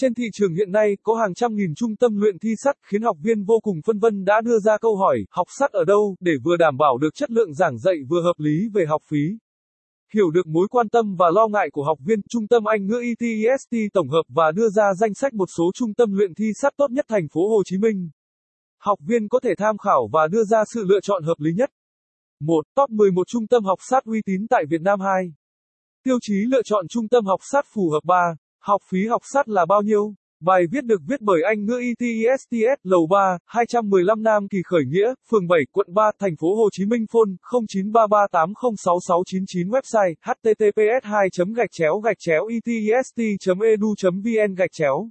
Trên thị trường hiện nay, có hàng trăm nghìn trung tâm luyện thi sắt khiến học viên vô cùng phân vân đã đưa ra câu hỏi, học sắt ở đâu, để vừa đảm bảo được chất lượng giảng dạy vừa hợp lý về học phí. Hiểu được mối quan tâm và lo ngại của học viên, Trung tâm Anh ngữ ETEST tổng hợp và đưa ra danh sách một số trung tâm luyện thi sắt tốt nhất thành phố Hồ Chí Minh. Học viên có thể tham khảo và đưa ra sự lựa chọn hợp lý nhất. 1. Top 11 trung tâm học sát uy tín tại Việt Nam 2. Tiêu chí lựa chọn trung tâm học sát phù hợp 3. Học phí học sát là bao nhiêu? Bài viết được viết bởi Anh ngữ ETESTS, Lầu 3, 215 Nam Kỳ Khởi Nghĩa, phường 7, quận 3, thành phố Hồ Chí Minh phone 0933806699 website https 2 gạch chéo gạch chéo etest edu vn gạch chéo